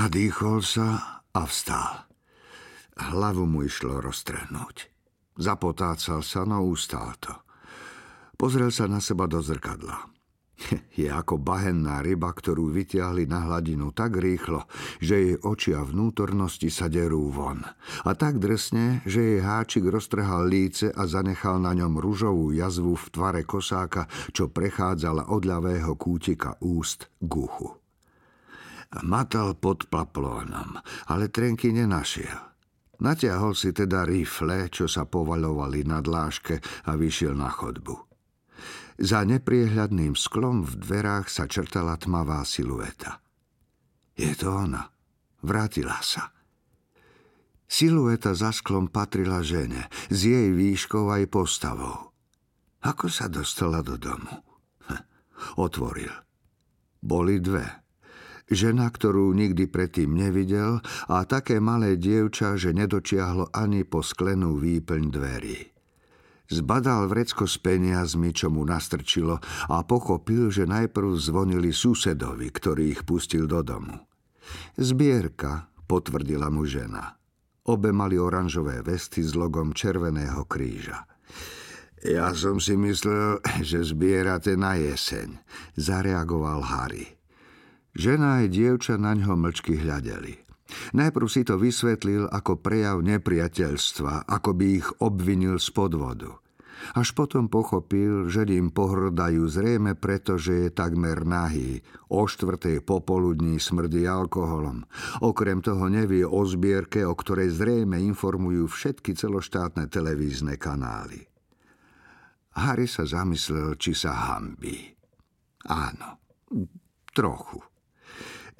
Nadýchol sa a vstal. Hlavu mu išlo roztrhnúť. Zapotácal sa, no ustal to. Pozrel sa na seba do zrkadla. Je ako bahenná ryba, ktorú vytiahli na hladinu tak rýchlo, že jej oči a vnútornosti sa derú von. A tak drsne, že jej háčik roztrhal líce a zanechal na ňom ružovú jazvu v tvare kosáka, čo prechádzala od ľavého kútika úst k uchu. Matal pod paplónom, ale trenky nenašiel. Natiahol si teda rifle, čo sa povalovali na dláške a vyšiel na chodbu. Za nepriehľadným sklom v dverách sa črtala tmavá silueta. Je to ona. Vrátila sa. Silueta za sklom patrila žene, s jej výškou aj postavou. Ako sa dostala do domu? Hm, otvoril. Boli dve. Žena, ktorú nikdy predtým nevidel a také malé dievča, že nedočiahlo ani po sklenú výplň dverí. Zbadal vrecko s peniazmi, čo mu nastrčilo a pochopil, že najprv zvonili susedovi, ktorý ich pustil do domu. Zbierka, potvrdila mu žena. Obe mali oranžové vesty s logom Červeného kríža. Ja som si myslel, že zbierate na jeseň, zareagoval Harry. Žena aj dievča na ňo mlčky hľadeli. Najprv si to vysvetlil ako prejav nepriateľstva, ako by ich obvinil z podvodu. Až potom pochopil, že im pohrdajú zrejme preto, že je takmer nahý. O štvrtej popoludní smrdí alkoholom. Okrem toho nevie o zbierke, o ktorej zrejme informujú všetky celoštátne televízne kanály. Harry sa zamyslel, či sa hambí. Áno, trochu.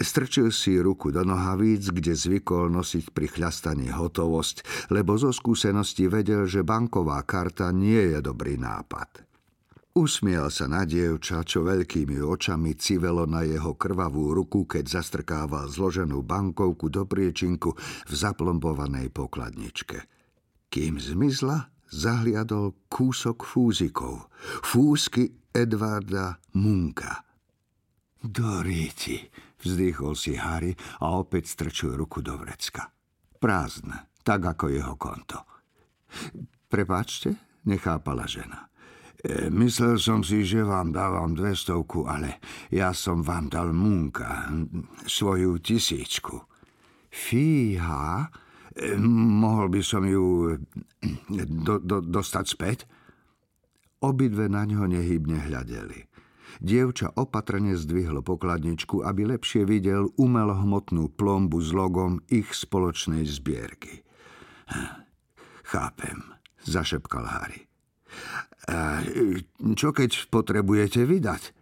Strčil si ruku do nohavíc, kde zvykol nosiť pri chľastaní hotovosť, lebo zo skúsenosti vedel, že banková karta nie je dobrý nápad. Usmiel sa na dievča, čo veľkými očami civelo na jeho krvavú ruku, keď zastrkával zloženú bankovku do priečinku v zaplombovanej pokladničke. Kým zmizla, zahliadol kúsok fúzikov. Fúzky Edvarda Munka. Doríti, Vzdýchol si Harry a opäť strčil ruku do vrecka. Prázdne, tak ako jeho konto. Prepačte, nechápala žena. E, myslel som si, že vám dávam dvestovku, ale ja som vám dal Munka, svoju tisíčku. Fíha, e, mohol by som ju do, do, dostať späť? Obidve na ňo nehybne hľadeli. Dievča opatrne zdvihlo pokladničku, aby lepšie videl umelohmotnú plombu s logom ich spoločnej zbierky. Chápem, zašepkal Harry. A čo keď potrebujete vydať?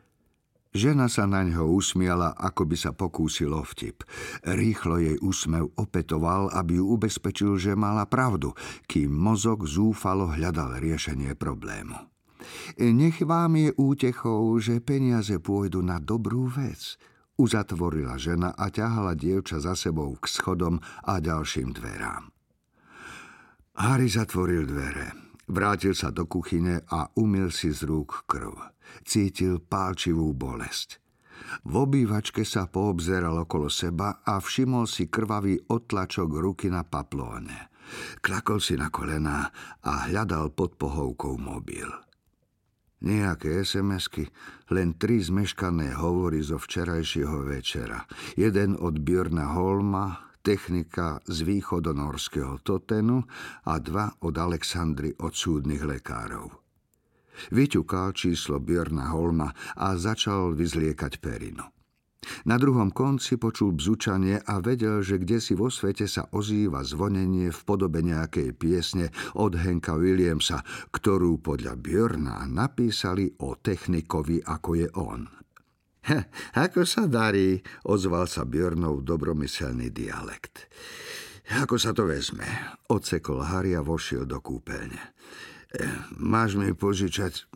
Žena sa na ňo usmiala, ako by sa pokúsil o vtip. Rýchlo jej úsmev opetoval, aby ju ubezpečil, že mala pravdu, kým mozog zúfalo hľadal riešenie problému. Nech vám je útechou, že peniaze pôjdu na dobrú vec, uzatvorila žena a ťahala dievča za sebou k schodom a ďalším dverám. Harry zatvoril dvere, vrátil sa do kuchyne a umil si z rúk krv. Cítil pálčivú bolesť. V obývačke sa poobzeral okolo seba a všimol si krvavý otlačok ruky na paplóne. Klakol si na kolená a hľadal pod pohovkou mobil. Nejaké SMS-ky, len tri zmeškané hovory zo včerajšieho večera. Jeden od Björna Holma, technika z východonorského Totenu a dva od Alexandry od súdnych lekárov. Vyťukal číslo Björna Holma a začal vyzliekať perinu. Na druhom konci počul bzučanie a vedel, že kde si vo svete sa ozýva zvonenie v podobe nejakej piesne od Henka Williamsa, ktorú podľa Björna napísali o technikovi, ako je on. He, ako sa darí, ozval sa Björnov dobromyselný dialekt. Ako sa to vezme? Odsekol Harry a vošiel do kúpeľne. E, máš mi požičať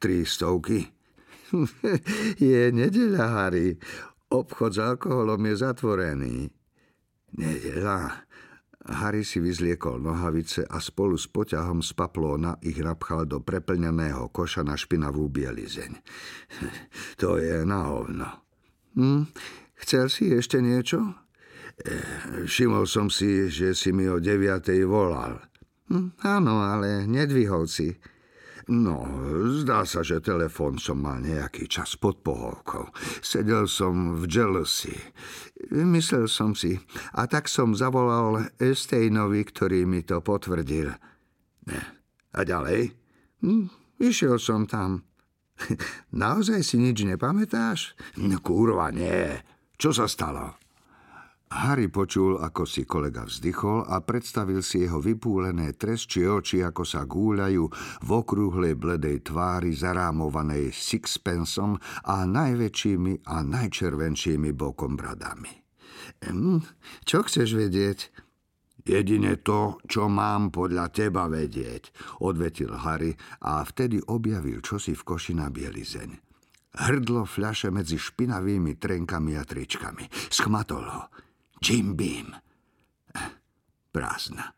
tri stovky? je nedeľa, Harry. Obchod s alkoholom je zatvorený. Nedeľa. Harry si vyzliekol nohavice a spolu s poťahom z paplóna ich napchal do preplneného koša na špinavú bielizeň. To je na hovno. Hm, chcel si ešte niečo? všimol som si, že si mi o deviatej volal. Hm, áno, ale nedvihol si. No, zdá sa, že telefón som mal nejaký čas pod pohovkou. Sedel som v Jealousy. Myslel som si. A tak som zavolal Esteinovi, ktorý mi to potvrdil. A ďalej? Hm, išiel som tam. Naozaj si nič nepamätáš? No kurva, nie. Čo sa stalo? Harry počul, ako si kolega vzdychol a predstavil si jeho vypúlené treščie oči, ako sa gúľajú v okrúhlej bledej tvári zarámovanej sixpensom a najväčšími a najčervenšími bokom bradami. Hm, čo chceš vedieť? Jedine to, čo mám podľa teba vedieť, odvetil Harry a vtedy objavil čosi v koši na bielizeň. Hrdlo fľaše medzi špinavými trenkami a tričkami. Schmatol ho. Jim Beam. Prázdna.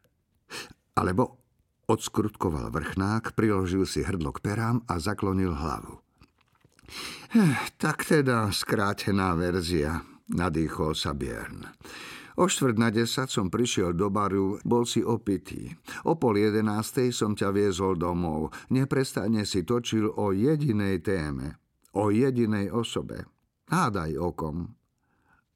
Alebo odskrutkoval vrchnák, priložil si hrdlo k perám a zaklonil hlavu. Tak teda skrátená verzia, nadýchol sa Björn. O štvrt na desať som prišiel do baru, bol si opitý. O pol jedenástej som ťa viezol domov. Neprestane si točil o jedinej téme. O jedinej osobe. Hádaj okom.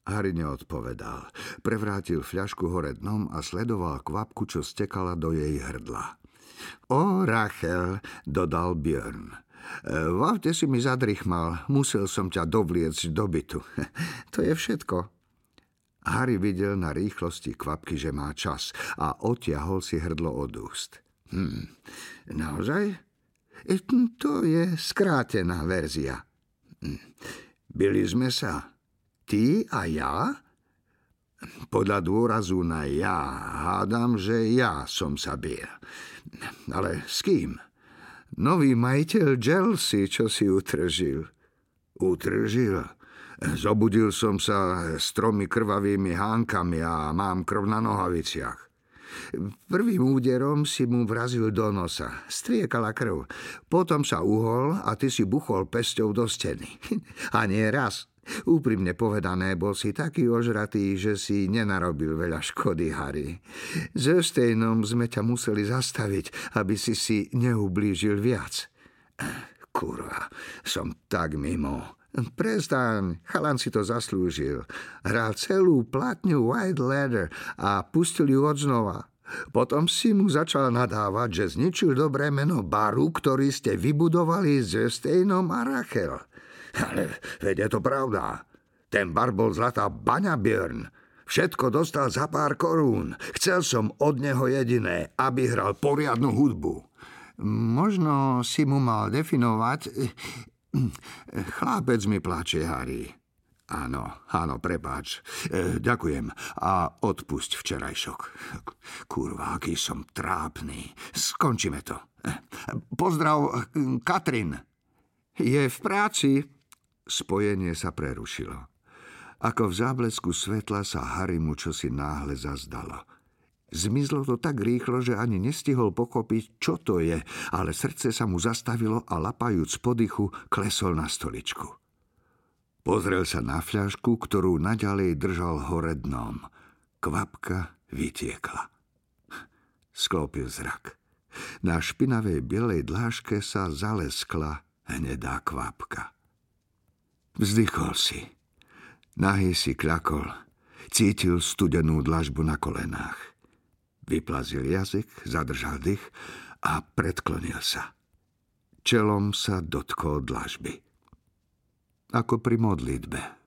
Harry neodpovedal. Prevrátil fľašku hore dnom a sledoval kvapku, čo stekala do jej hrdla. O, Rachel, dodal Björn. V aute si mi zadrychmal, musel som ťa dovliecť do bytu. to je všetko. Harry videl na rýchlosti kvapky, že má čas a otiahol si hrdlo od úst. Hm, naozaj? To je skrátená verzia. Hm. Byli sme sa. Ty a ja? Podľa dôrazu na ja hádam, že ja som sa bil. Ale s kým? Nový majiteľ Chelsea, čo si utržil. Utržil? Zobudil som sa s tromi krvavými hánkami a mám krv na nohaviciach. Prvým úderom si mu vrazil do nosa. Striekala krv. Potom sa uhol a ty si buchol pesťou do steny. A nie raz. Úprimne povedané, bol si taký ožratý, že si nenarobil veľa škody, Harry. So Stejnom sme ťa museli zastaviť, aby si si neublížil viac. Kurva, som tak mimo. Prestaň, chalan si to zaslúžil. Hral celú platňu White Ladder a pustil ju odznova. Potom si mu začal nadávať, že zničil dobré meno baru, ktorý ste vybudovali s Stejnom a Rachel. Ale veď je to pravda. Ten bar bol zlatá baňa, Björn. Všetko dostal za pár korún. Chcel som od neho jediné, aby hral poriadnu hudbu. Možno si mu mal definovať... Chlápec mi plače, Harry. Áno, áno, prepáč. E, ďakujem a odpusť včerajšok. Kurva, aký som trápny. Skončíme to. E, pozdrav, Katrin. Je v práci. Spojenie sa prerušilo. Ako v záblesku svetla sa Harry mu čosi náhle zazdalo. Zmizlo to tak rýchlo, že ani nestihol pochopiť, čo to je, ale srdce sa mu zastavilo a lapajúc podychu klesol na stoličku. Pozrel sa na fľašku, ktorú naďalej držal hore dnom. Kvapka vytiekla. Sklopil zrak. Na špinavej bielej dláške sa zaleskla hnedá kvapka. Vzdychol si. Nahý si kľakol. Cítil studenú dlažbu na kolenách. Vyplazil jazyk, zadržal dých a predklonil sa. Čelom sa dotkol dlažby. Ako pri modlitbe.